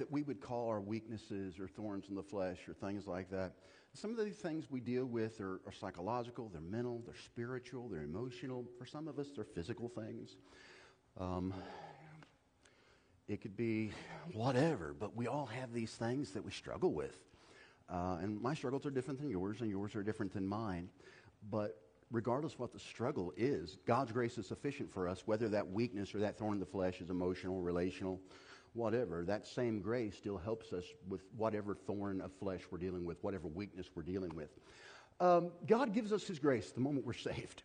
that we would call our weaknesses or thorns in the flesh or things like that. Some of these things we deal with are, are psychological, they're mental, they're spiritual, they're emotional. For some of us, they're physical things. Um, it could be whatever, but we all have these things that we struggle with. Uh, and my struggles are different than yours, and yours are different than mine. But regardless of what the struggle is, God's grace is sufficient for us, whether that weakness or that thorn in the flesh is emotional, relational, whatever. That same grace still helps us with whatever thorn of flesh we're dealing with, whatever weakness we're dealing with. Um, God gives us His grace the moment we're saved.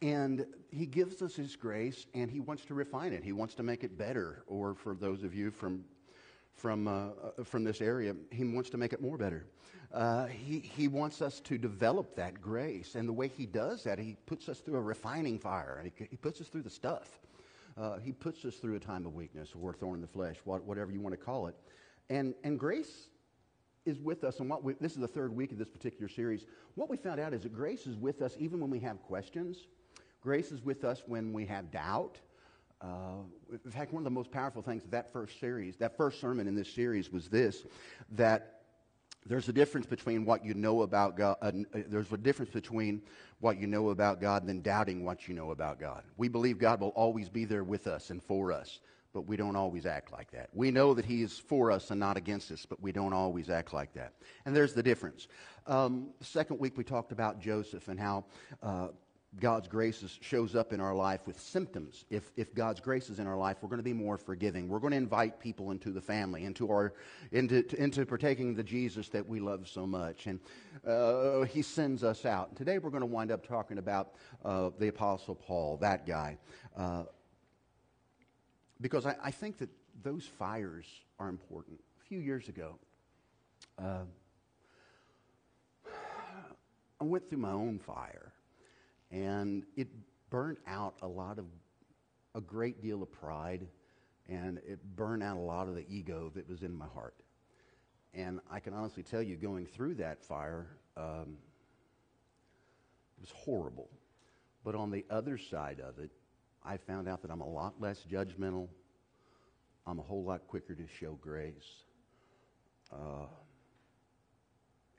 And He gives us His grace, and He wants to refine it. He wants to make it better. Or for those of you from from, uh, uh, from this area, he wants to make it more better. Uh, he, he wants us to develop that grace. And the way he does that, he puts us through a refining fire. He, he puts us through the stuff. Uh, he puts us through a time of weakness or thorn in the flesh, what, whatever you want to call it. And, and grace is with us. And what we, this is the third week of this particular series. What we found out is that grace is with us even when we have questions. Grace is with us when we have doubt. Uh, in fact, one of the most powerful things of that first series, that first sermon in this series was this that there's a difference between what you know about God, uh, there's a difference between what you know about God and then doubting what you know about God. We believe God will always be there with us and for us, but we don't always act like that. We know that He is for us and not against us, but we don't always act like that. And there's the difference. Um, second week, we talked about Joseph and how uh, God's grace shows up in our life with symptoms. If, if God's grace is in our life, we're going to be more forgiving. We're going to invite people into the family, into, our, into, into partaking the Jesus that we love so much. And uh, He sends us out. Today we're going to wind up talking about uh, the Apostle Paul, that guy. Uh, because I, I, think that those fires are important. A few years ago, uh, I went through my own fire. And it burnt out a lot of, a great deal of pride, and it burned out a lot of the ego that was in my heart. And I can honestly tell you, going through that fire, um, it was horrible. But on the other side of it, I found out that I'm a lot less judgmental. I'm a whole lot quicker to show grace. Uh,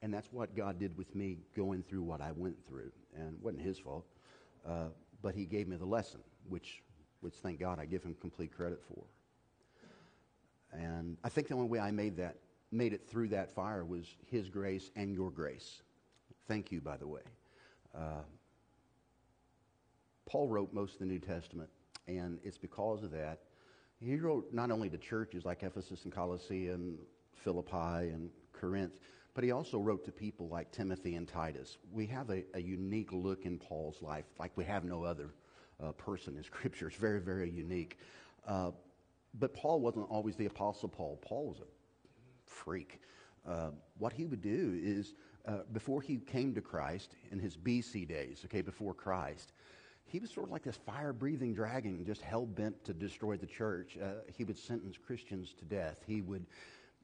and that's what God did with me going through what I went through. And it wasn't his fault. Uh, but he gave me the lesson, which, which thank God I give him complete credit for. And I think the only way I made that, made it through that fire was his grace and your grace. Thank you, by the way. Uh, Paul wrote most of the New Testament, and it's because of that. He wrote not only to churches like Ephesus and Colossae and Philippi and Corinth, but he also wrote to people like Timothy and Titus. We have a, a unique look in Paul's life, like we have no other uh, person in Scripture. It's very, very unique. Uh, but Paul wasn't always the Apostle Paul. Paul was a freak. Uh, what he would do is, uh, before he came to Christ in his BC days, okay, before Christ, he was sort of like this fire breathing dragon, just hell bent to destroy the church. Uh, he would sentence Christians to death. He would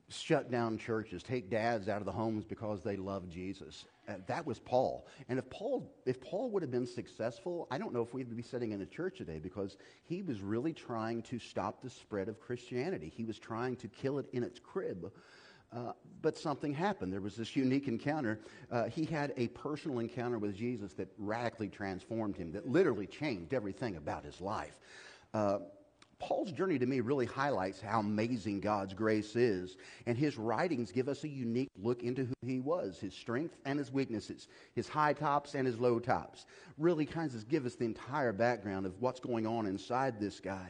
shut down churches, take dads out of the homes because they love Jesus. Uh, that was Paul. And if Paul, if Paul would have been successful, I don't know if we'd be sitting in a church today because he was really trying to stop the spread of Christianity. He was trying to kill it in its crib. Uh, but something happened. There was this unique encounter. Uh, he had a personal encounter with Jesus that radically transformed him, that literally changed everything about his life. Paul's journey to me really highlights how amazing God's grace is. And his writings give us a unique look into who he was, his strengths and his weaknesses, his high tops and his low tops. Really kind of give us the entire background of what's going on inside this guy.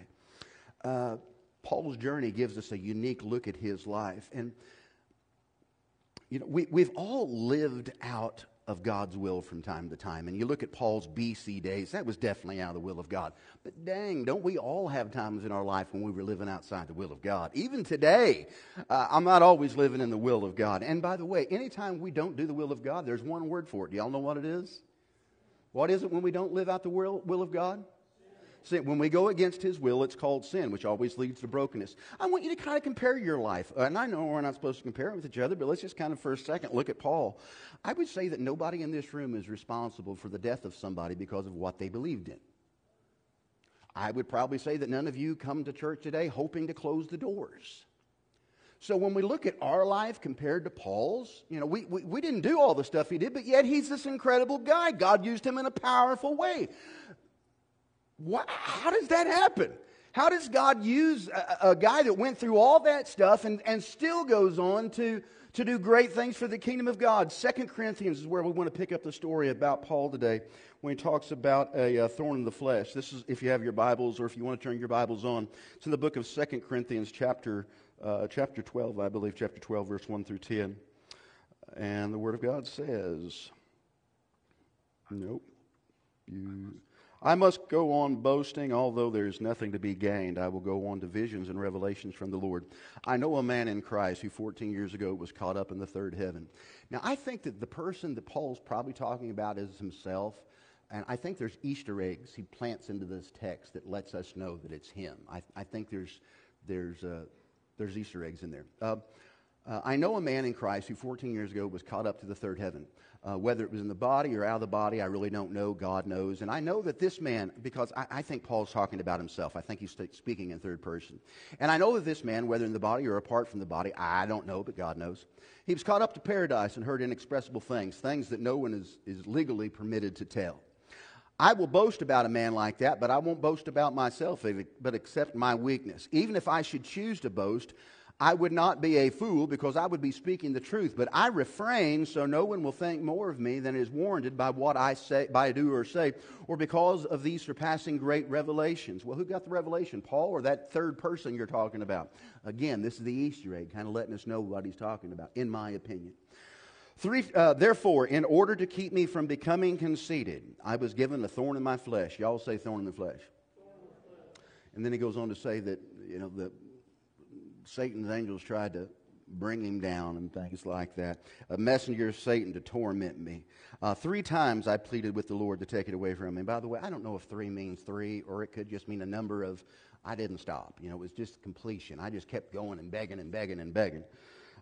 Uh, Paul's journey gives us a unique look at his life. And, you know, we, we've all lived out of God's will from time to time. And you look at Paul's BC days, that was definitely out of the will of God. But dang, don't we all have times in our life when we were living outside the will of God? Even today, uh, I'm not always living in the will of God. And by the way, anytime we don't do the will of God, there's one word for it. Do y'all know what it is? What is it when we don't live out the will, will of God? Sin. When we go against his will, it's called sin, which always leads to brokenness. I want you to kind of compare your life. And I know we're not supposed to compare it with each other, but let's just kind of for a second look at Paul. I would say that nobody in this room is responsible for the death of somebody because of what they believed in. I would probably say that none of you come to church today hoping to close the doors. So when we look at our life compared to Paul's, you know, we, we, we didn't do all the stuff he did, but yet he's this incredible guy. God used him in a powerful way. What, how does that happen? How does God use a, a, guy that went through all that stuff and, and still goes on to, to do great things for the kingdom of God? Second Corinthians is where we want to pick up the story about Paul today when he talks about a, a thorn in the flesh. This is if you have your Bibles or if you want to turn your Bibles on. It's in the book of Second Corinthians, chapter, uh, chapter 12, I believe, chapter 12, verse 1 through 10. And the Word of God says, Nope. You I must go on boasting, although there is nothing to be gained. I will go on to visions and revelations from the Lord. I know a man in Christ who 14 years ago was caught up in the third heaven. Now, I think that the person that Paul's probably talking about is himself. And I think there's Easter eggs he plants into this text that lets us know that it's him. I, I think there's, there's, uh, there's Easter eggs in there. Uh, uh, I know a man in Christ who 14 years ago was caught up to the third heaven. Uh, whether it was in the body or out of the body, I really don't know. God knows. And I know that this man, because I, I think Paul's talking about himself, I think he's speaking in third person. And I know that this man, whether in the body or apart from the body, I don't know, but God knows. He was caught up to paradise and heard inexpressible things, things that no one is, is legally permitted to tell. I will boast about a man like that, but I won't boast about myself, but accept my weakness. Even if I should choose to boast, I would not be a fool because I would be speaking the truth, but I refrain so no one will think more of me than is warranted by what I say, by do or say, or because of these surpassing great revelations. Well, who got the revelation? Paul or that third person you're talking about? Again, this is the Easter egg, kind of letting us know what he's talking about, in my opinion. Three, uh, therefore, in order to keep me from becoming conceited, I was given a thorn in my flesh. Y'all say thorn in the flesh. And then he goes on to say that, you know, the Satan's angels tried to bring him down and things like that. A messenger of Satan to torment me. Uh, three times I pleaded with the Lord to take it away from me. By the way, I don't know if three means three or it could just mean a number of, I didn't stop. You know, it was just completion. I just kept going and begging and begging and begging.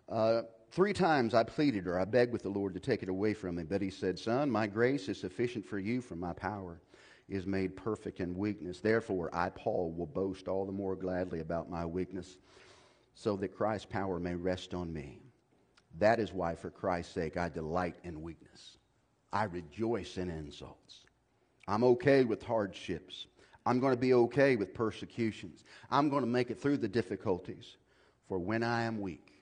Uh, three times I pleaded or I begged with the Lord to take it away from me. But he said, Son, my grace is sufficient for you, for my power is made perfect in weakness. Therefore, I, Paul, will boast all the more gladly about my weakness so that Christ's power may rest on me. That is why, for Christ's sake, I delight in weakness. I rejoice in insults. I'm okay with hardships. I'm going to be okay with persecutions. I'm going to make it through the difficulties. For when I am weak,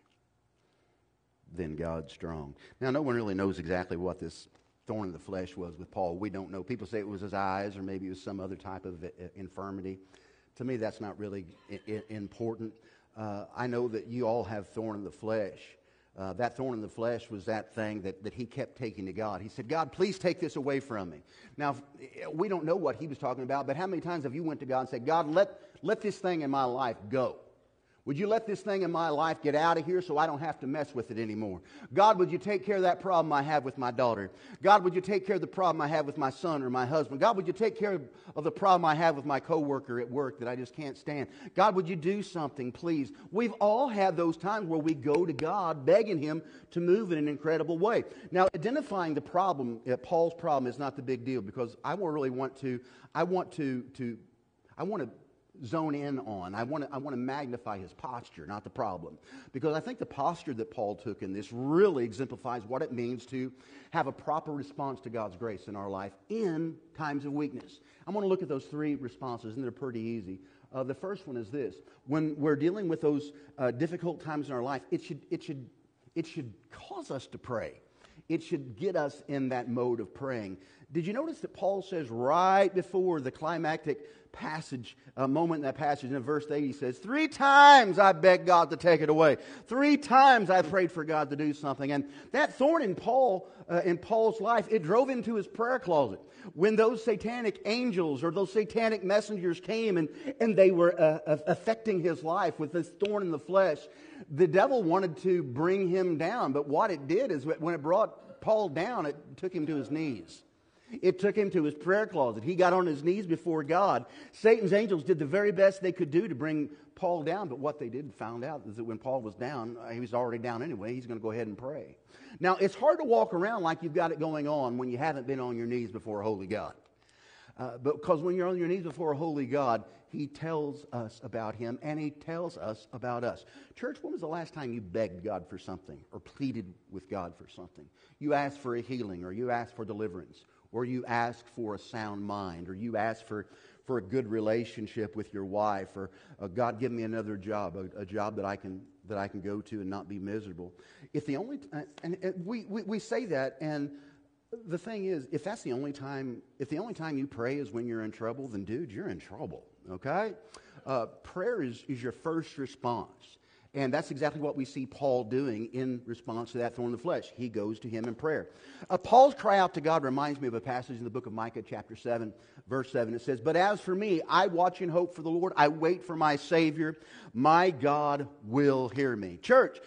then God's strong. Now, no one really knows exactly what this thorn in the flesh was with Paul. We don't know. People say it was his eyes, or maybe it was some other type of uh, infirmity. To me, that's not really important. Uh, I know that you all have thorn in the flesh. Uh, that thorn in the flesh was that thing that, that he kept taking to God. He said, God, please take this away from me. Now, we don't know what he was talking about, but how many times have you went to God and said, God, let, let this thing in my life go? Would you let this thing in my life get out of here so I don't have to mess with it anymore? God, would you take care of that problem I have with my daughter? God, would you take care of the problem I have with my son or my husband? God, would you take care of the problem I have with my coworker at work that I just can't stand? God, would you do something, please? We've all had those times where we go to God begging Him to move in an incredible way. Now, identifying the problem, uh, Paul's problem, is not the big deal because I really want to, I want to, to I want to zone in on. I want to, I want to magnify his posture, not the problem. Because I think the posture that Paul took in this really exemplifies what it means to have a proper response to God's grace in our life in times of weakness. I want to look at those three responses, and they're pretty easy. Uh, the first one is this when we're dealing with those uh, difficult times in our life, it should, it, should, it should cause us to pray. It should get us in that mode of praying. Did you notice that Paul says right before the climactic passage, a moment in that passage, in verse 8, he says, Three times I begged God to take it away. Three times I prayed for God to do something. And that thorn in Paul, uh, in Paul's life, it drove him to his prayer closet. When those satanic angels or those satanic messengers came and, and they were uh, affecting his life with this thorn in the flesh, the devil wanted to bring him down. But what it did is when it brought Paul down, it took him to his knees. It took him to his prayer closet. He got on his knees before God. Satan's angels did the very best they could do to bring Paul down, but what they did found out is that when Paul was down, uh, he was already down anyway. He's going to go ahead and pray. Now, it's hard to walk around like you've got it going on when you haven't been on your knees before a holy God. Uh, because when you're on your knees before a holy God, He tells us about Him, and He tells us about us. Church, when was the last time you begged God for something or pleaded with God for something? You asked for a healing, or you asked for deliverance, or you ask for a sound mind, or you ask for, for a good relationship with your wife, or uh, God, give me another job, a, a, job that I, can, that I can go to and not be miserable. If the only, uh, and, and we, we, we say that, and the thing is, if that's the only time, if the only time you pray is when you're in trouble, then dude, you're in trouble, okay? Uh, prayer is, is your first response. And that's exactly what we see Paul doing in response to that thorn in the flesh. He goes to him in prayer. Uh, Paul's cry out to God reminds me of a passage in the book of Micah, chapter 7, verse 7. It says, But as for me, I watch and hope for the Lord. I wait for my Savior. My God will hear me. Church,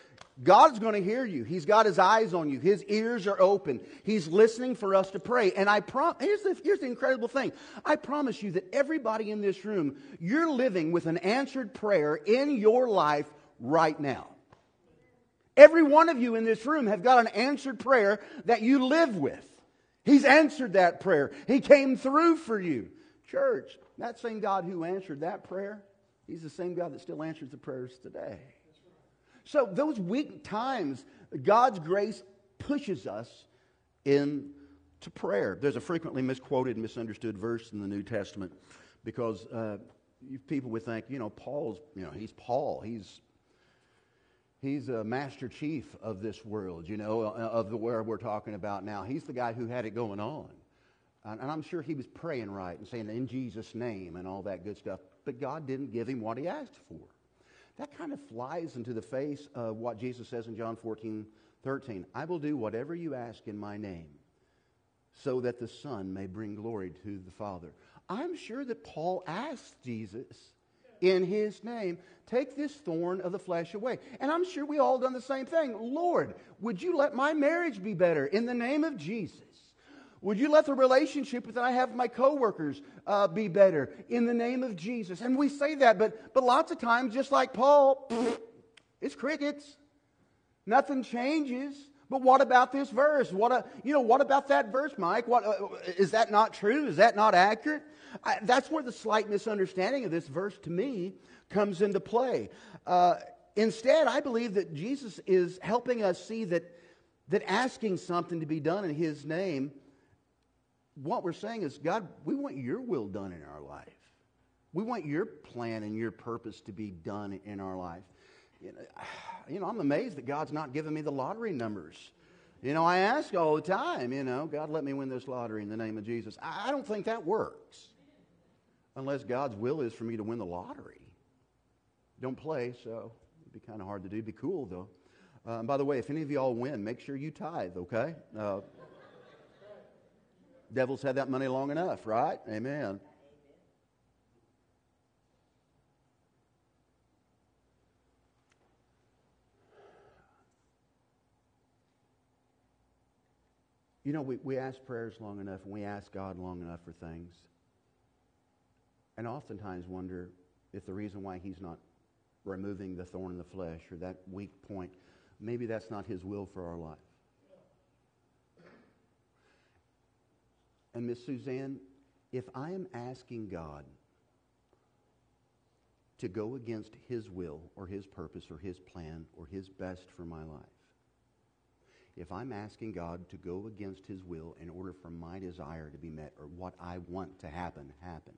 God's going to hear you. He's got his eyes on you. His ears are open. He's listening for us to pray. And I prom- here's, the, here's the incredible thing. I promise you that everybody in this room, you're living with an answered prayer in your life right now. Every one of you in this room have got an answered prayer that you live with. He's answered that prayer. He came through for you. Church, that same God who answered that prayer, He's the same God that still answers the prayers today. So, those weak times, God's grace pushes us into prayer. There's a frequently misquoted, misunderstood verse in the New Testament because uh, people would think, you know, Paul's, you know, he's Paul. He's he's a master chief of this world, you know, uh, of the where we're talking about now. He's the guy who had it going on. And, and I'm sure he was praying right and saying, in Jesus' name, and all that good stuff. But God didn't give him what he asked for that kind of flies into the face of what Jesus says in John 14, 13. I will do whatever you ask in my name so that the Son may bring glory to the Father. I'm sure that Paul asked Jesus in his name, take this thorn of the flesh away. And I'm sure we all done the same thing. Lord, would you let my marriage be better in the name of Jesus? Would you let the relationship that I have with my coworkers uh, be better in the name of Jesus? And we say that, but, but lots of times, just like Paul, it's crickets. Nothing changes. But what about this verse? What, uh, you know, what about that verse, Mike? What, uh, is that not true? Is that not accurate? I, that's where the slight misunderstanding of this verse to me comes into play. Uh, instead, I believe that Jesus is helping us see that, that asking something to be done in His name what we're saying is, God, we want your will done in our life. We want your plan and your purpose to be done in our life. You know, you know, I'm amazed that God's not giving me the lottery numbers. You know, I ask all the time, you know, God, let me win this lottery in the name of Jesus. I don't think that works unless God's will is for me to win the lottery. Don't play, so it'd be kind of hard to do. Be cool, though. Uh, by the way, if any of y'all win, make sure you tithe, okay? Uh, Devil's had that money long enough, right? Amen. You know, we, we ask prayers long enough and we ask God long enough for things. And oftentimes wonder if the reason why He's not removing the thorn in the flesh or that weak point, maybe that's not His will for our life. And Miss Suzanne, if I am asking God to go against His will or His purpose or His plan or His best for my life, if I'm asking God to go against His will in order for my desire to be met or what I want to happen, happen,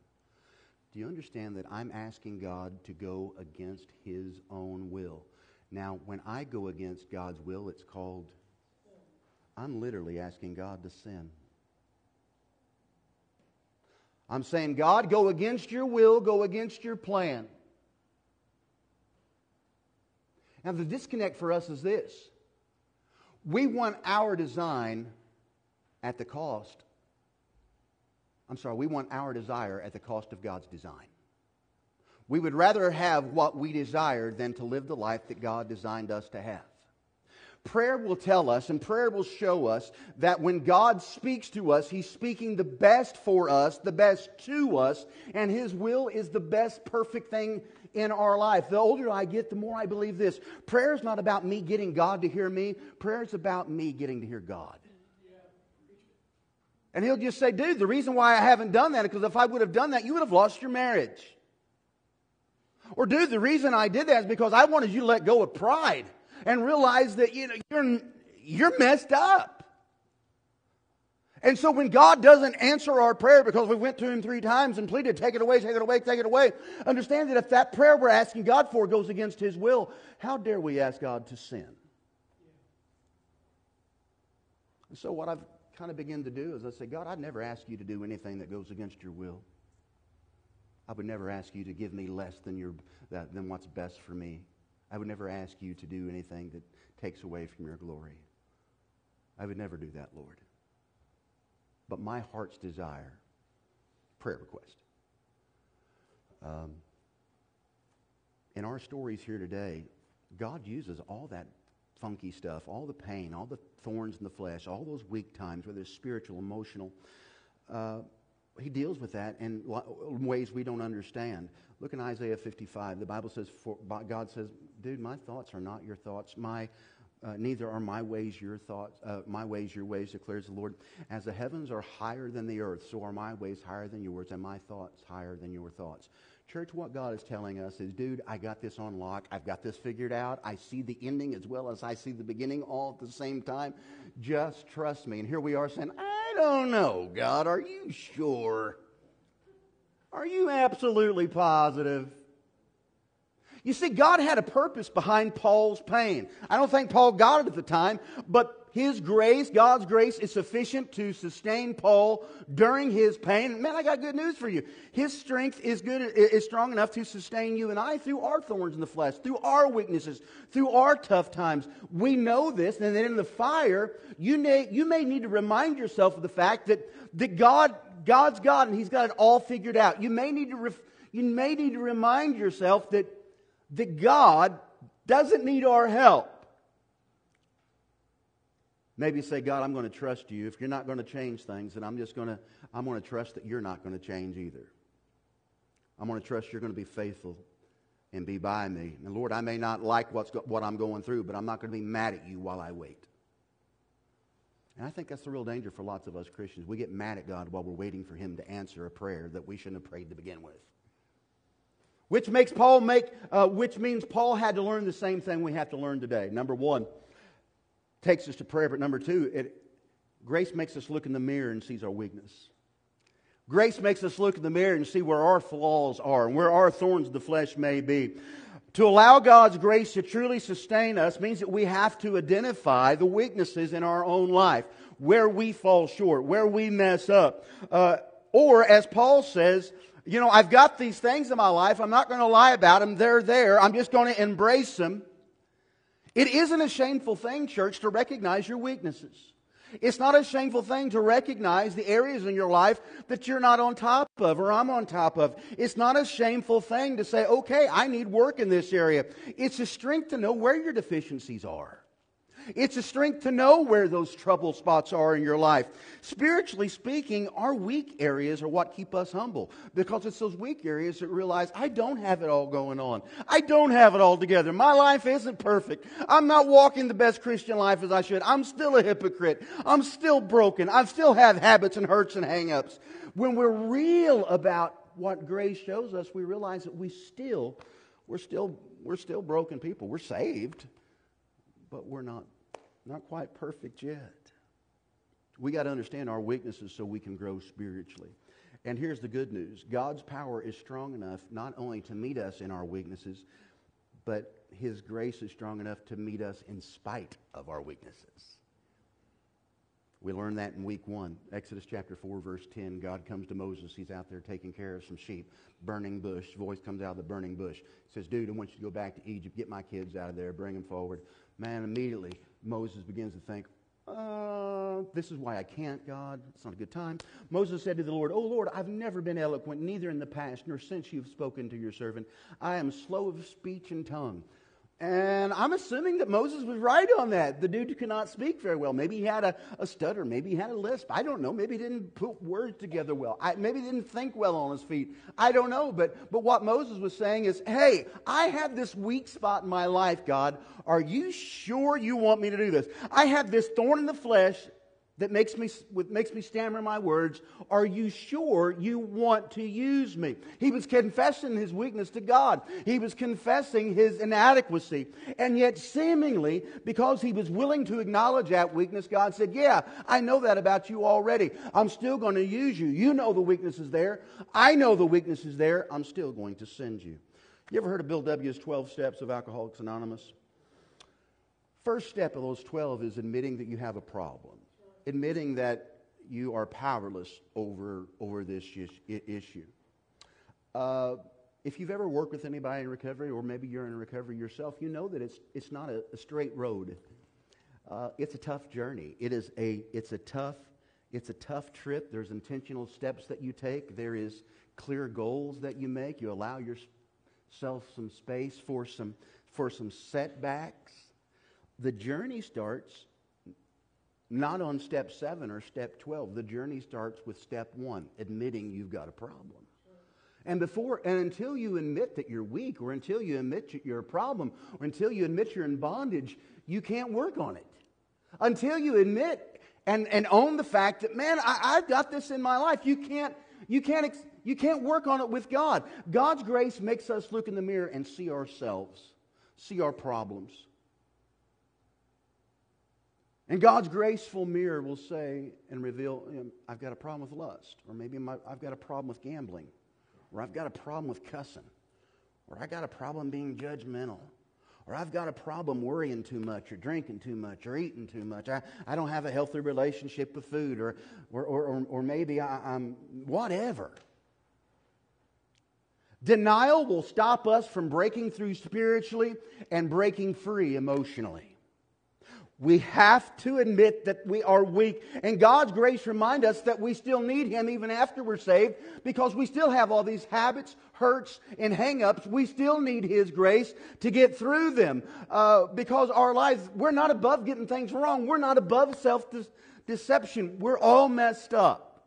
do you understand that I'm asking God to go against His own will? Now, when I go against God's will, it's called, I'm literally asking God to sin. I'm saying, God, go against your will, go against your plan. Now, the disconnect for us is this we want our design at the cost. I'm sorry, we want our desire at the cost of God's design. We would rather have what we desire than to live the life that God designed us to have. Prayer will tell us and prayer will show us that when God speaks to us, He's speaking the best for us, the best to us, and His will is the best perfect thing in our life. The older I get, the more I believe this. Prayer is not about me getting God to hear me, prayer is about me getting to hear God. And he'll just say, dude, the reason why I haven't done that is because if I would have done that, you would have lost your marriage. Or, dude, the reason I did that is because I wanted you to let go of pride and realize that you know, you're, you're messed up. And so when God doesn't answer our prayer because we went to Him three times and pleaded, take it away, take it away, take it away, understand that if that prayer we're asking God for goes against His will, how dare we ask God to sin? And so what I've kind of begun to do is I say, God, I'd never ask you to do anything that goes against your will. I would never ask you to give me less than, your, than what's best for me. I would never ask you to do anything that takes away from your glory. I would never do that, Lord but my heart's desire. Prayer request. Um, in our stories here today, God uses all that funky stuff, all the pain, all the thorns in the flesh, all those weak times, whether it's spiritual, emotional. Uh, he deals with that in ways we don't understand. Look in Isaiah 55. The Bible says, for, God says, dude, my thoughts are not your thoughts. My uh, neither are my ways your thoughts, uh, my ways your ways, declares the Lord. As the heavens are higher than the earth, so are my ways higher than yours, and my thoughts higher than your thoughts. Church, what God is telling us is, dude, I got this on lock. I've got this figured out. I see the ending as well as I see the beginning all at the same time. Just trust me. And here we are saying, I don't know, God. Are you sure? Are you absolutely positive? You see, God had a purpose behind Paul's pain. I don't think Paul got it at the time, but his grace, God's grace, is sufficient to sustain Paul during his pain. Man, I got good news for you. His strength is good, is strong enough to sustain you and I through our thorns in the flesh, through our weaknesses, through our tough times. We know this, and then in the fire, you may, you may need to remind yourself of the fact that, that God, God's God and He's got it all figured out. You may need to, ref, you may need to remind yourself that that God doesn't need our help. Maybe say, God, I'm going to trust you. If you're not going to change things, then I'm just going to, I'm going to trust that you're not going to change either. I'm going to trust you're going to be faithful and be by me. And Lord, I may not like what's go, what I'm going through, but I'm not going to be mad at you while I wait. And I think that's the real danger for lots of us Christians. We get mad at God while we're waiting for Him to answer a prayer that we shouldn't have prayed to begin with. Which makes Paul make, uh, which means Paul had to learn the same thing we have to learn today. Number one, takes us to prayer, but number two, it, grace makes us look in the mirror and sees our weakness. Grace makes us look in the mirror and see where our flaws are and where our thorns of the flesh may be. To allow God's grace to truly sustain us means that we have to identify the weaknesses in our own life, where we fall short, where we mess up. Uh, or, as Paul says, you know, I've got these things in my life. I'm not going to lie about them. They're there. I'm just going to embrace them. It isn't a shameful thing, church, to recognize your weaknesses. It's not a shameful thing to recognize the areas in your life that you're not on top of or I'm on top of. It's not a shameful thing to say, okay, I need work in this area. It's a strength to know where your deficiencies are. It's a strength to know where those trouble spots are in your life. Spiritually speaking, our weak areas are what keep us humble because it's those weak areas that realize I don't have it all going on. I don't have it all together. My life isn't perfect. I'm not walking the best Christian life as I should. I'm still a hypocrite. I'm still broken. I still have habits and hurts and hangups. When we're real about what grace shows us, we realize that we still, we're still, we're still broken people. We're saved but we're not, not quite perfect yet. We got to understand our weaknesses so we can grow spiritually. And here's the good news God's power is strong enough not only to meet us in our weaknesses, but His grace is strong enough to meet us in spite of our weaknesses. We learned that in week one. Exodus chapter 4, verse 10. God comes to Moses. He's out there taking care of some sheep. Burning bush. Voice comes out of the burning bush. Says, Dude, I want you to go back to Egypt. Get my kids out of there. Bring them forward. Man, immediately Moses begins to think, uh, this is why I can't, God. It's not a good time. Moses said to the Lord, Oh Lord, I've never been eloquent, neither in the past nor since you've spoken to your servant. I am slow of speech and tongue. And I'm assuming that Moses was right on that. The dude could not speak very well. Maybe he had a, a stutter. Maybe he had a lisp. I don't know. Maybe he didn't put words together well. I, maybe he didn't think well on his feet. I don't know. But, but what Moses was saying is, hey, I have this weak spot in my life, God. Are you sure you want me to do this? I have this thorn in the flesh that makes me, makes me stammer my words. Are you sure you want to use me? He was confessing his weakness to God. He was confessing his inadequacy. And yet, seemingly, because he was willing to acknowledge that weakness, God said, Yeah, I know that about you already. I'm still going to use you. You know the weakness is there. I know the weakness is there. I'm still going to send you. You ever heard of Bill W.'s 12 steps of Alcoholics Anonymous? First step of those 12 is admitting that you have a problem admitting that you are powerless over, over this issue. Uh, if you've ever worked with anybody in recovery, or maybe you're in recovery yourself, you know that it's, it's not a, a straight road. Uh, it's a tough journey. It is a, it's, a tough, it's a tough trip. There's intentional steps that you take. There is clear goals that you make. You allow yourself some space for some, for some setbacks. The journey starts not on step seven or step 12. The journey starts with step one, admitting you've got a problem. And before and until you admit that you're weak, or until you admit you're a problem, or until you admit you're in bondage, you can't work on it. Until you admit and, and own the fact that, man, I, have got this in my life. You can't, you, can't, you can't work on it with God. God's grace makes us look in the mirror and see ourselves, see our problems. And God's graceful mirror will say and reveal, you know, I've got a problem with lust, or maybe my, I've got a problem with gambling, or I've got a problem with cussing, or I've got a problem being judgmental, or I've got a problem worrying too much, or drinking too much, or eating too much. I, I don't have a healthy relationship with food, or, or, or, or maybe I, I'm whatever. Denial will stop us from breaking through spiritually and breaking free emotionally. We have to admit that we are weak. And God's grace remind us that we still need Him even after we're saved because we still have all these habits, hurts, and hangups. We still need His grace to get through them uh, because our lives, we're not above getting things wrong. We're not above self deception. We're all messed up.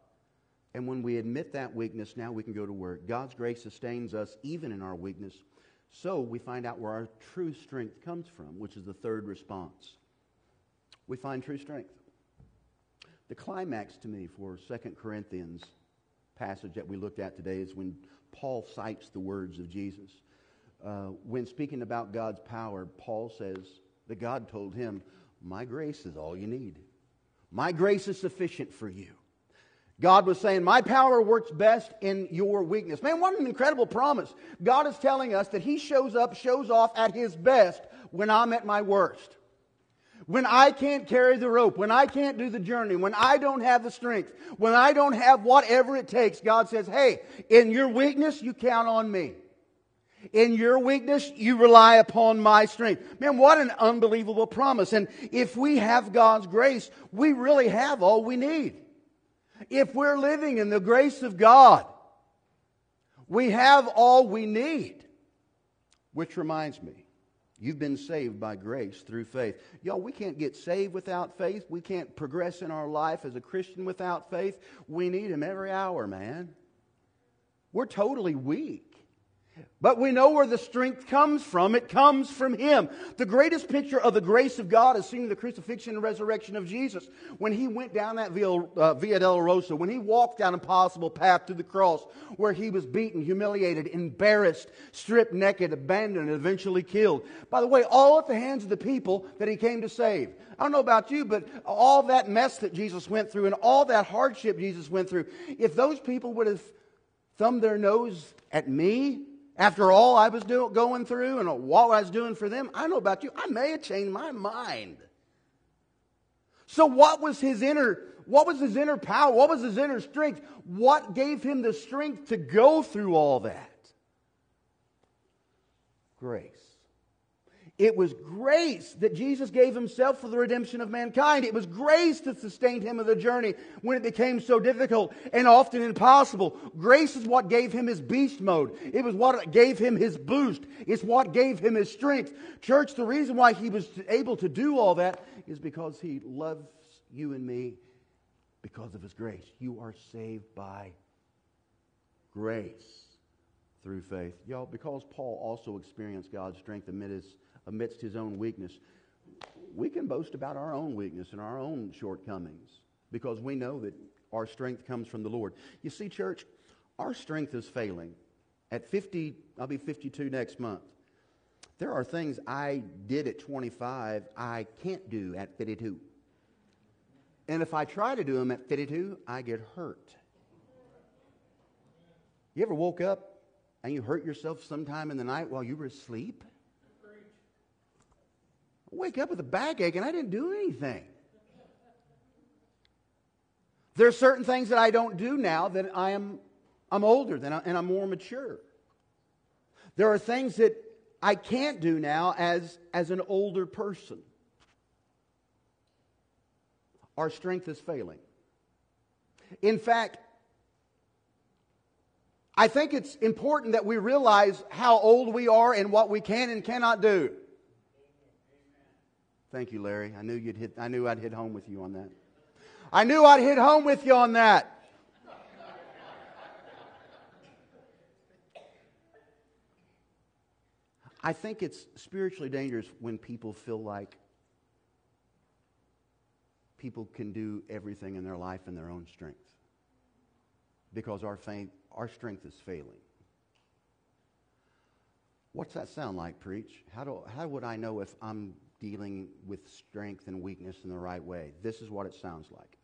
And when we admit that weakness, now we can go to work. God's grace sustains us even in our weakness. So we find out where our true strength comes from, which is the third response we find true strength. The climax to me for 2 Corinthians passage that we looked at today is when Paul cites the words of Jesus. Uh, when speaking about God's power, Paul says that God told him, My grace is all you need. My grace is sufficient for you. God was saying, My power works best in your weakness. Man, what an incredible promise. God is telling us that He shows up, shows off at His best when I'm at my worst. When I can't carry the rope, when I can't do the journey, when I don't have the strength, when I don't have whatever it takes, God says, hey, in your weakness, you count on me. In your weakness, you rely upon my strength. Man, what an unbelievable promise. And if we have God's grace, we really have all we need. If we're living in the grace of God, we have all we need. Which reminds me, You've been saved by grace through faith. Y'all, we can't get saved without faith. We can't progress in our life as a Christian without faith. We need Him every hour, man. We're totally weak. But we know where the strength comes from. It comes from Him. The greatest picture of the grace of God is seen in the crucifixion and resurrection of Jesus. When He went down that Via, uh, Via Dolorosa, when He walked down impossible path to the cross, where He was beaten, humiliated, embarrassed, stripped naked, abandoned, and eventually killed. By the way, all at the hands of the people that He came to save. I don't know about you, but all that mess that Jesus went through and all that hardship Jesus went through, if those people would have thumbed their nose at me, after all I was do- going through and what I was doing for them, I know about you, I may have changed my mind. So what was his inner what was his inner power? What was his inner strength? What gave him the strength to go through all that? Grace. It was grace that Jesus gave himself for the redemption of mankind. It was grace that sustained him in the journey when it became so difficult and often impossible. Grace is what gave him his beast mode. It was what gave him his boost. It's what gave him his strength. Church, the reason why he was able to do all that is because he loves you and me because of his grace. You are saved by grace through faith. Y'all, because Paul also experienced God's strength amid his amidst his own weakness. We can boast about our own weakness and our own shortcomings. because we know that our strength comes from the Lord. You see, church, our strength is failing. At 50, I'll be 52 next month. There are things I did at 25 I can't do at 52. And if I try to do them at 52, I get hurt. You ever woke up and you hurt yourself sometime in the night while you were asleep? Wake up with a backache and I didn't do anything. There are certain things that I don't do now that I am I'm older than and I'm more mature. There are things that I can't do now as, as an older person. Our strength is failing. In fact, I think it's important that we realize how old we are and what we can and cannot do. Thank you, Larry. I knew you'd hit I knew I'd hit home with you on that. I knew I'd hit home with you on that. I think it's spiritually dangerous when people feel like people can do everything in their life in their own strength because our, faith, our strength is failing. What's that sound like, preach? How, do, how would I know if I'm dealing with strength and weakness in the right way? This is what it sounds like.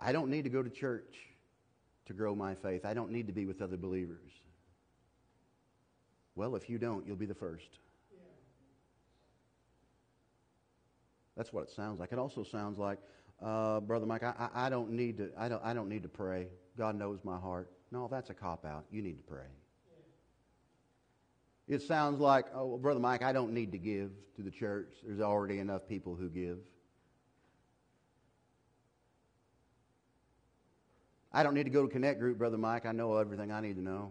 I don't need to go to church to grow my faith. I don't need to be with other believers. Well, if you don't, you'll be the first. That's what it sounds like. It also sounds like, uh, Brother Mike, I, I, don't need to, I don't, I don't need to pray. God knows my heart. No, that's a cop out. You need to pray. It sounds like, oh, well, Brother Mike, I don't need to give to the church. There's already enough people who give. I don't need to go to Connect Group, Brother Mike. I know everything I need to know.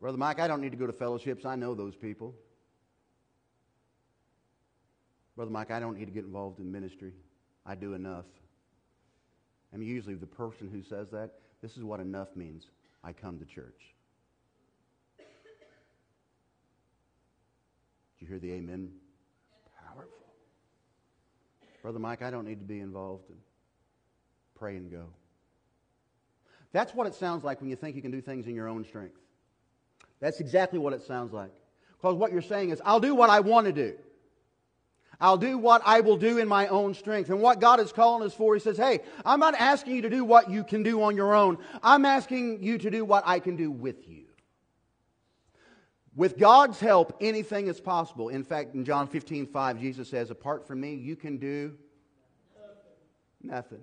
Brother Mike, I don't need to go to fellowships. I know those people. Brother Mike, I don't need to get involved in ministry. I do enough. I mean, usually the person who says that, this is what enough means. I come to church. Did you hear the amen? Powerful. Brother Mike, I don't need to be involved in pray and go. That's what it sounds like when you think you can do things in your own strength. That's exactly what it sounds like. Because what you're saying is, I'll do what I want to do. I'll do what I will do in my own strength. And what God is calling us for, He says, Hey, I'm not asking you to do what you can do on your own. I'm asking you to do what I can do with you. With God's help, anything is possible. In fact, in John 15, 5, Jesus says, Apart from me, you can do nothing.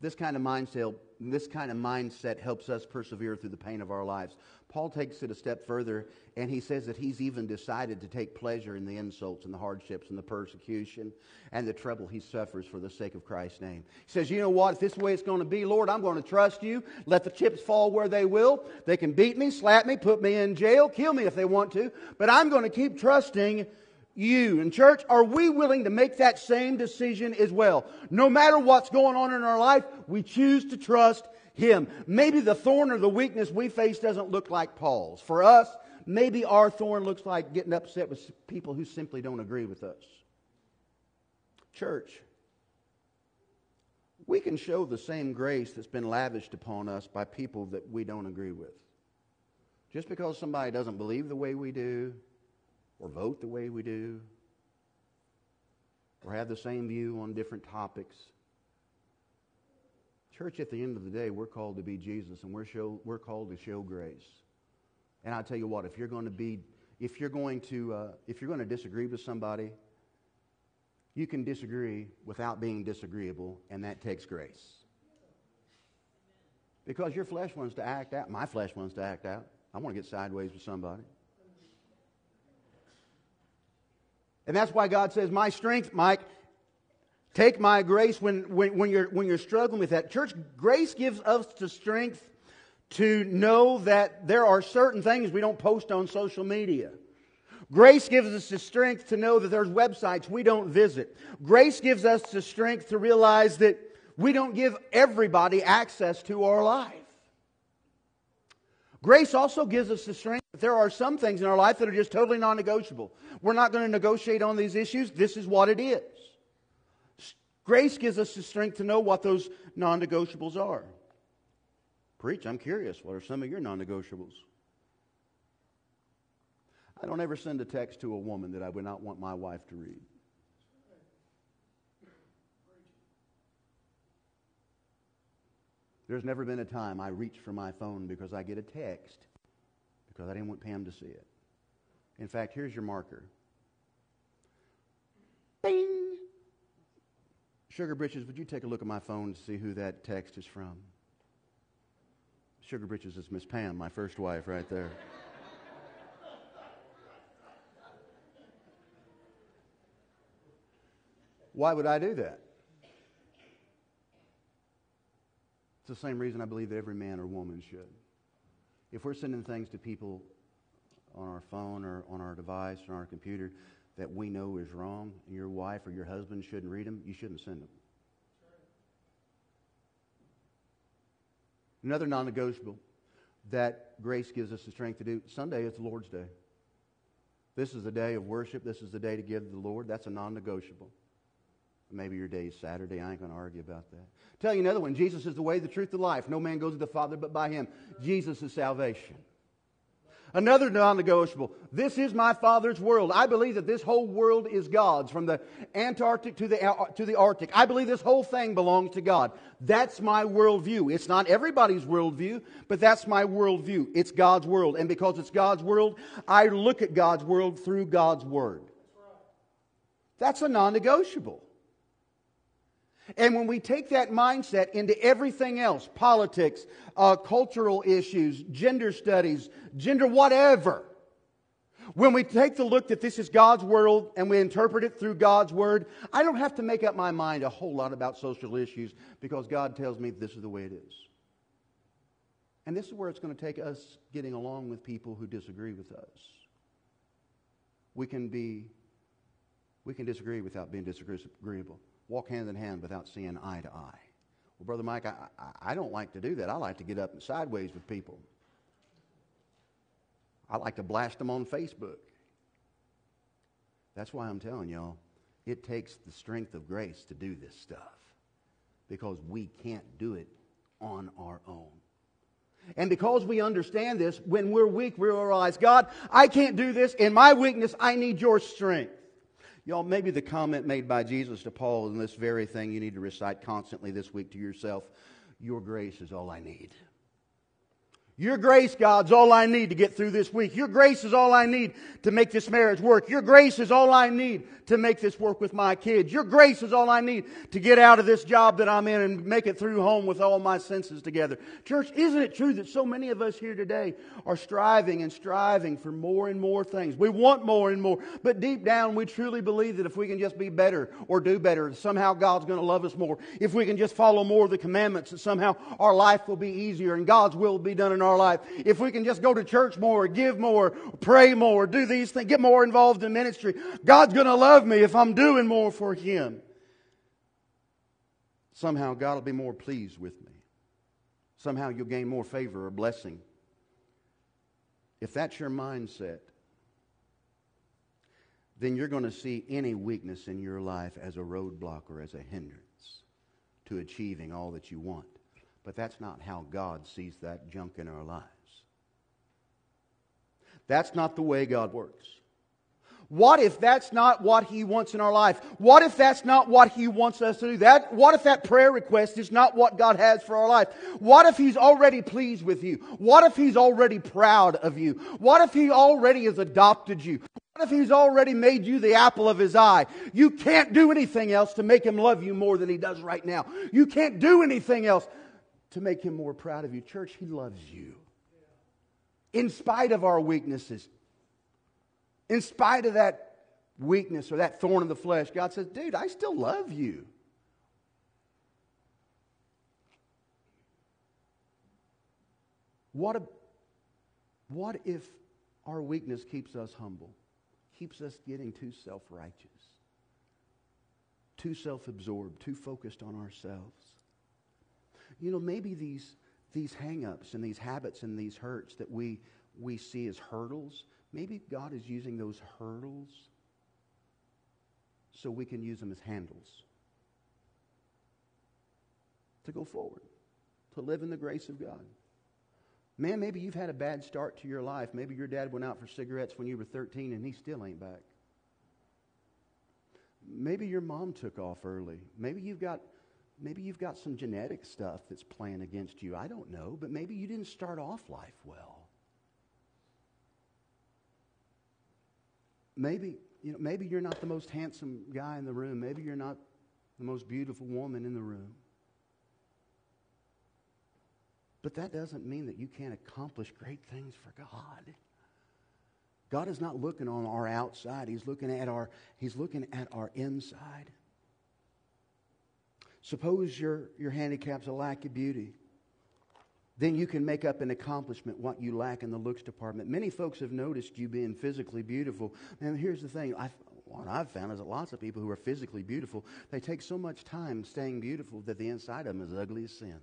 This kind of mindset, this kind of mindset helps us persevere through the pain of our lives. Paul takes it a step further and he says that he's even decided to take pleasure in the insults and the hardships and the persecution and the trouble he suffers for the sake of Christ's name. He says, You know what? If this way it's going to be, Lord, I'm going to trust you. Let the chips fall where they will. They can beat me, slap me, put me in jail, kill me if they want to, but I'm going to keep trusting you. And church, are we willing to make that same decision as well? No matter what's going on in our life, we choose to trust Him. Maybe the thorn or the weakness we face doesn't look like Paul's. For us, maybe our thorn looks like getting upset with people who simply don't agree with us. Church, we can show the same grace that's been lavished upon us by people that we don't agree with. Just because somebody doesn't believe the way we do, or vote the way we do or have the same view on different topics. Church, at the end of the day, we're called to be Jesus and we're, show, we're called to show grace. And I tell you what, if you're going to be, if you're going to, uh, if you're going to disagree with somebody, you can disagree without being disagreeable, and that takes grace. Because your flesh wants to act out. My flesh wants to act out. I want to get sideways with somebody. And that's why God says, My strength, Mike, take my grace when, when, when, you're, when you're struggling with that. Church, grace gives us the strength to know that there are certain things we don't post on social media. Grace gives us the strength to know that there's websites we don't visit. Grace gives us the strength to realize that we don't give everybody access to our life. Grace also gives us the strength that there are some things in our life that are just totally non negotiable. We're not going to negotiate on these issues. This is what it is. Grace gives us the strength to know what those non negotiables are. Preach, I'm curious. What are some of your non negotiables? I don't ever send a text to a woman that I would not want my wife to read. There's never been a time I reached for my phone because I get a text because I didn't want Pam to see it. In fact, here's your marker. Bing! Sugar Britches, would you take a look at my phone to see who that text is from? Sugar Britches is Miss Pam, my first wife, right there. Why would I do that? It's the same reason I believe that every man or woman should. If we're sending things to people on our phone or on our device or on our computer that we know is wrong, and your wife or your husband shouldn't read them, you shouldn't send them. Another non negotiable that grace gives us the strength to do Sunday is the Lord's Day. This is the day of worship. This is the day to give to the Lord. That's a non negotiable. Maybe your day is Saturday. I ain't going to argue about that. Tell you another one Jesus is the way, the truth, the life. No man goes to the Father but by him. Jesus is salvation. Another non negotiable. This is my Father's world. I believe that this whole world is God's, from the Antarctic to the, to the Arctic. I believe this whole thing belongs to God. That's my worldview. It's not everybody's worldview, but that's my worldview. It's God's world. And because it's God's world, I look at God's world through God's Word. That's a non negotiable. And when we take that mindset into everything else politics, uh, cultural issues, gender studies, gender whatever when we take the look that this is God's world and we interpret it through God's word, I don't have to make up my mind a whole lot about social issues because God tells me this is the way it is. And this is where it's going to take us getting along with people who disagree with us. We can be we can disagree without being disagreeable walk hand in hand without seeing eye to eye. Well, Brother Mike, I, I, I don't like to do that. I like to get up and sideways with people. I like to blast them on Facebook. That's why I'm telling y'all, it takes the strength of grace to do this stuff because we can't do it on our own. And because we understand this, when we're weak, we realize, God, I can't do this. In my weakness, I need your strength. Y'all, maybe the comment made by Jesus to Paul in this very thing you need to recite constantly this week to yourself Your grace is all I need. Your grace, God's all I need to get through this week. Your grace is all I need to make this marriage work. Your grace is all I need to make this work with my kids. Your grace is all I need to get out of this job that I'm in and make it through home with all my senses together. Church, isn't it true that so many of us here today are striving and striving for more and more things? We want more and more, but deep down we truly believe that if we can just be better or do better, somehow God's going to love us more. If we can just follow more of the commandments, that somehow our life will be easier and God's will be done in our life. If we can just go to church more, give more, pray more, do these things, get more involved in ministry, God's going to love me if I'm doing more for Him. Somehow God will be more pleased with me. Somehow you'll gain more favor or blessing. If that's your mindset, then you're going to see any weakness in your life as a roadblock or as a hindrance to achieving all that you want. But that's not how God sees that junk in our lives. That's not the way God works. What if that's not what He wants in our life? What if that's not what He wants us to do? That, what if that prayer request is not what God has for our life? What if He's already pleased with you? What if He's already proud of you? What if He already has adopted you? What if He's already made you the apple of His eye? You can't do anything else to make Him love you more than He does right now. You can't do anything else to make Him more proud of you. Church, He loves you. In spite of our weaknesses, in spite of that weakness or that thorn in the flesh, God says, dude, I still love you. What, a, what if our weakness keeps us humble, keeps us getting too self righteous, too self absorbed, too focused on ourselves? You know, maybe these these hang-ups and these habits and these hurts that we, we see as hurdles, maybe God is using those hurdles so we can use them as handles to go forward, to live in the grace of God. Man, maybe you've had a bad start to your life. Maybe your dad went out for cigarettes when you were 13 and he still ain't back. Maybe your mom took off early. Maybe you've got maybe you've got some genetic stuff that's playing against you. I don't know, but maybe you didn't start off life well. Maybe, you know, maybe you're not the most handsome guy in the room. Maybe you're not the most beautiful woman in the room. But that doesn't mean that you can't accomplish great things for God. God is not looking on our outside. He's looking at our, he's looking at our inside. Suppose your, your handicap's a lack of beauty. Then you can make up an accomplishment what you lack in the looks department. Many folks have noticed you being physically beautiful. And here's the thing I've, what I've found is that lots of people who are physically beautiful, they take so much time staying beautiful that the inside of them is ugly as sin.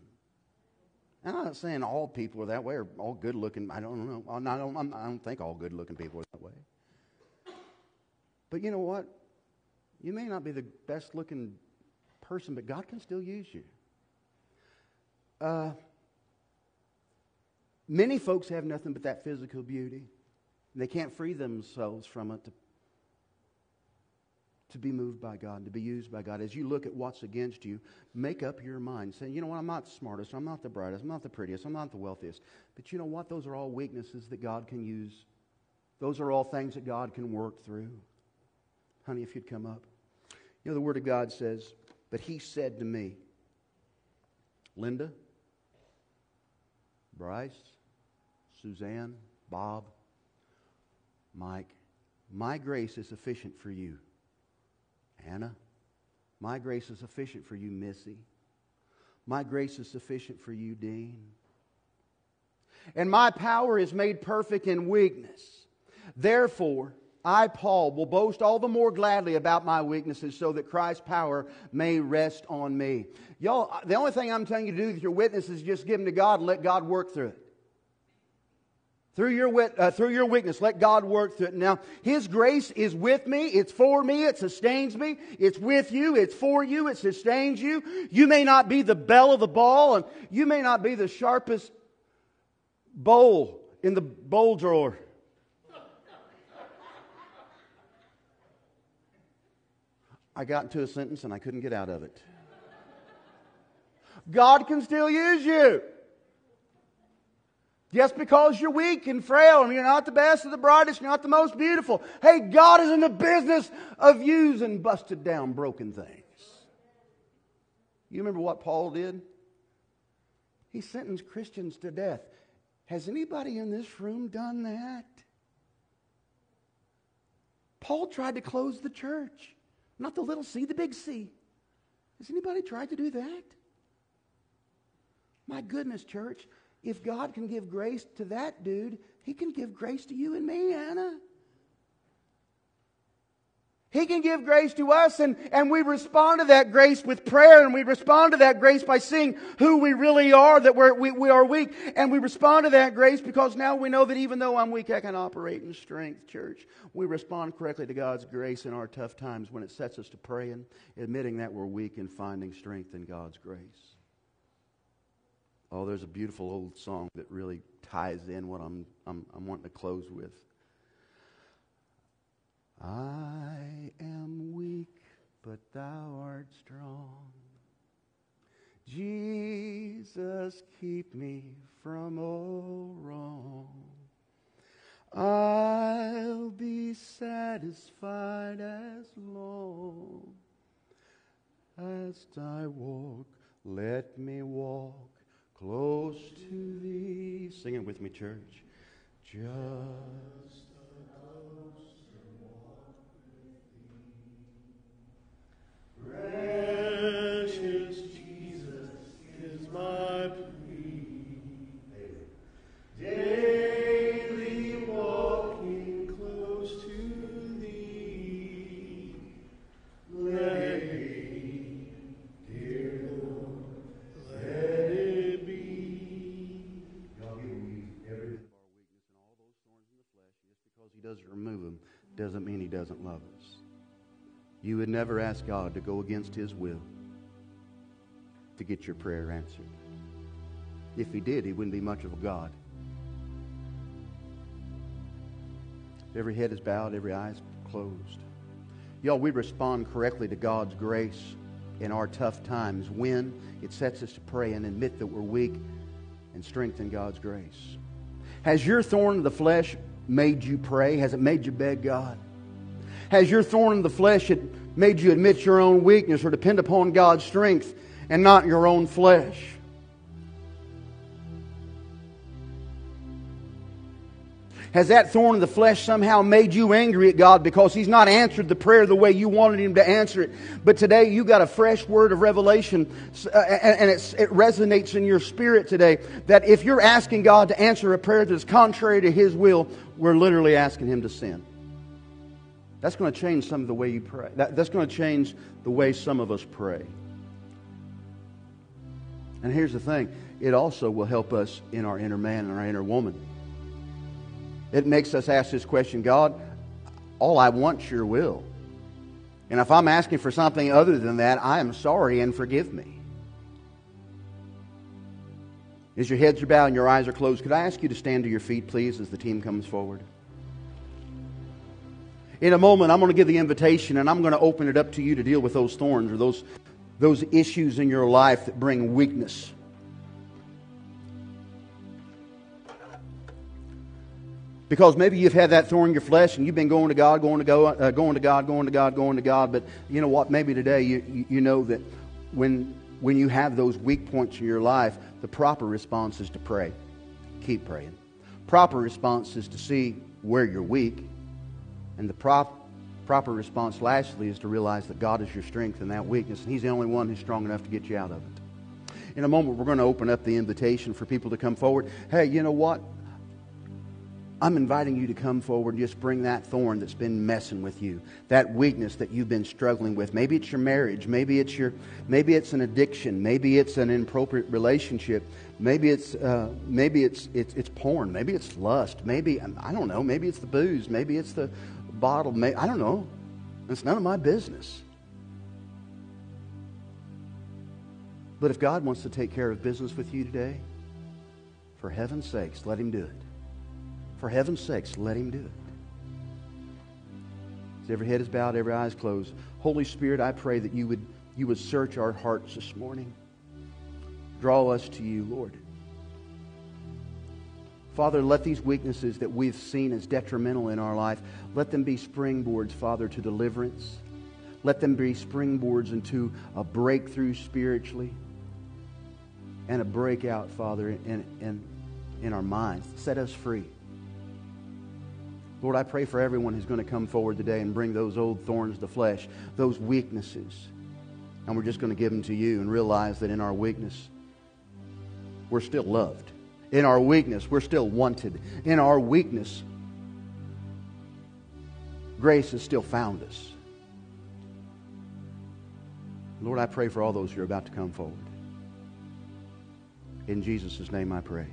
And I'm not saying all people are that way or all good looking. I don't know. I don't, I don't think all good looking people are that way. But you know what? You may not be the best looking person, but God can still use you. Uh, many folks have nothing but that physical beauty. They can't free themselves from it to to be moved by God, to be used by God. As you look at what's against you, make up your mind. Say, you know what, I'm not the smartest, I'm not the brightest, I'm not the prettiest, I'm not the wealthiest. But you know what? Those are all weaknesses that God can use. Those are all things that God can work through. Honey, if you'd come up. You know, the Word of God says, But He said to me, Linda, Bryce, Suzanne, Bob, Mike, my grace is sufficient for you. Anna, my grace is sufficient for you, Missy. My grace is sufficient for you, Dean. And my power is made perfect in weakness. Therefore, I, Paul, will boast all the more gladly about my weaknesses so that Christ's power may rest on me. Y'all, the only thing I'm telling you to do with your witness is just give them to God and let God work through it. Through your, wit, uh, through your weakness, let God work through it. Now, His grace is with me. It's for me. It sustains me. It's with you. It's for you. It sustains you. You may not be the belle of the ball, and you may not be the sharpest bowl in the bowl drawer. I got into a sentence and I couldn't get out of it. God can still use you. Just because you're weak and frail and you're not the best or the brightest, you're not the most beautiful. Hey, God is in the business of using busted down, broken things. You remember what Paul did? He sentenced Christians to death. Has anybody in this room done that? Paul tried to close the church. Not the little c, the big C. Has anybody tried to do that? My goodness, church if God can give grace to that dude, he can give grace to you and me, Anna. He can give grace to us, and, and we respond to that grace with prayer, and we respond to that grace by seeing who we really are, that we're, we, we are weak. And we respond to that grace because now we know that even though I'm weak, I can operate in strength, church. We respond correctly to God's grace in our tough times when it sets us to praying, admitting that we're weak and finding strength in God's grace. Oh, there's a beautiful old song that really ties in what I'm, I'm, I'm wanting to close with. I am weak, but thou art strong. Jesus, keep me from all wrong. I'll be satisfied as long as I walk. Let me walk close to thee. Sing it with me, church. Just Precious Jesus is my plea. Daily walking close to thee. Let it be, dear Lord, let it be. Y'all give every bit of our weakness and all those thorns in the flesh. Just because he doesn't remove them doesn't mean he doesn't love us. You would never ask God to go against His will to get your prayer answered. If He did, He wouldn't be much of a God. Every head is bowed, every eye is closed. Y'all, we respond correctly to God's grace in our tough times when it sets us to pray and admit that we're weak and strengthen God's grace. Has your thorn of the flesh made you pray? Has it made you beg God? Has your thorn in the flesh made you admit your own weakness or depend upon God's strength and not your own flesh? Has that thorn in the flesh somehow made you angry at God because He's not answered the prayer the way you wanted Him to answer it? But today you got a fresh word of revelation uh, and it resonates in your spirit today that if you're asking God to answer a prayer that's contrary to His will, we're literally asking Him to sin. That's going to change some of the way you pray. That, that's going to change the way some of us pray. And here's the thing it also will help us in our inner man and our inner woman. It makes us ask this question God, all I want's your will. And if I'm asking for something other than that, I am sorry and forgive me. As your heads are bowed and your eyes are closed, could I ask you to stand to your feet, please, as the team comes forward? In a moment, I'm going to give the invitation and I'm going to open it up to you to deal with those thorns or those, those issues in your life that bring weakness. Because maybe you've had that thorn in your flesh and you've been going to God, going to, go, uh, going to God, going to God, going to God. But you know what? Maybe today you, you know that when, when you have those weak points in your life, the proper response is to pray. Keep praying. Proper response is to see where you're weak. And the prop, proper response, lastly, is to realize that God is your strength in that weakness. And He's the only one who's strong enough to get you out of it. In a moment, we're going to open up the invitation for people to come forward. Hey, you know what? I'm inviting you to come forward and just bring that thorn that's been messing with you, that weakness that you've been struggling with. Maybe it's your marriage, maybe it's your, maybe it's an addiction, maybe it's an inappropriate relationship, maybe it's, uh, maybe it's, it's, it's porn, maybe it's lust, maybe I don't know, maybe it's the booze, maybe it's the bottle, maybe, I don't know. It's none of my business. But if God wants to take care of business with you today, for heaven's sakes, let Him do it. For heaven's sakes, let him do it. As every head is bowed, every eye is closed. Holy Spirit, I pray that you would, you would search our hearts this morning. Draw us to you, Lord. Father, let these weaknesses that we've seen as detrimental in our life, let them be springboards, Father, to deliverance. Let them be springboards into a breakthrough spiritually and a breakout, Father, in, in, in our minds. Set us free. Lord, I pray for everyone who's going to come forward today and bring those old thorns to flesh, those weaknesses. And we're just going to give them to you and realize that in our weakness, we're still loved. In our weakness, we're still wanted. In our weakness, grace has still found us. Lord, I pray for all those who are about to come forward. In Jesus' name I pray.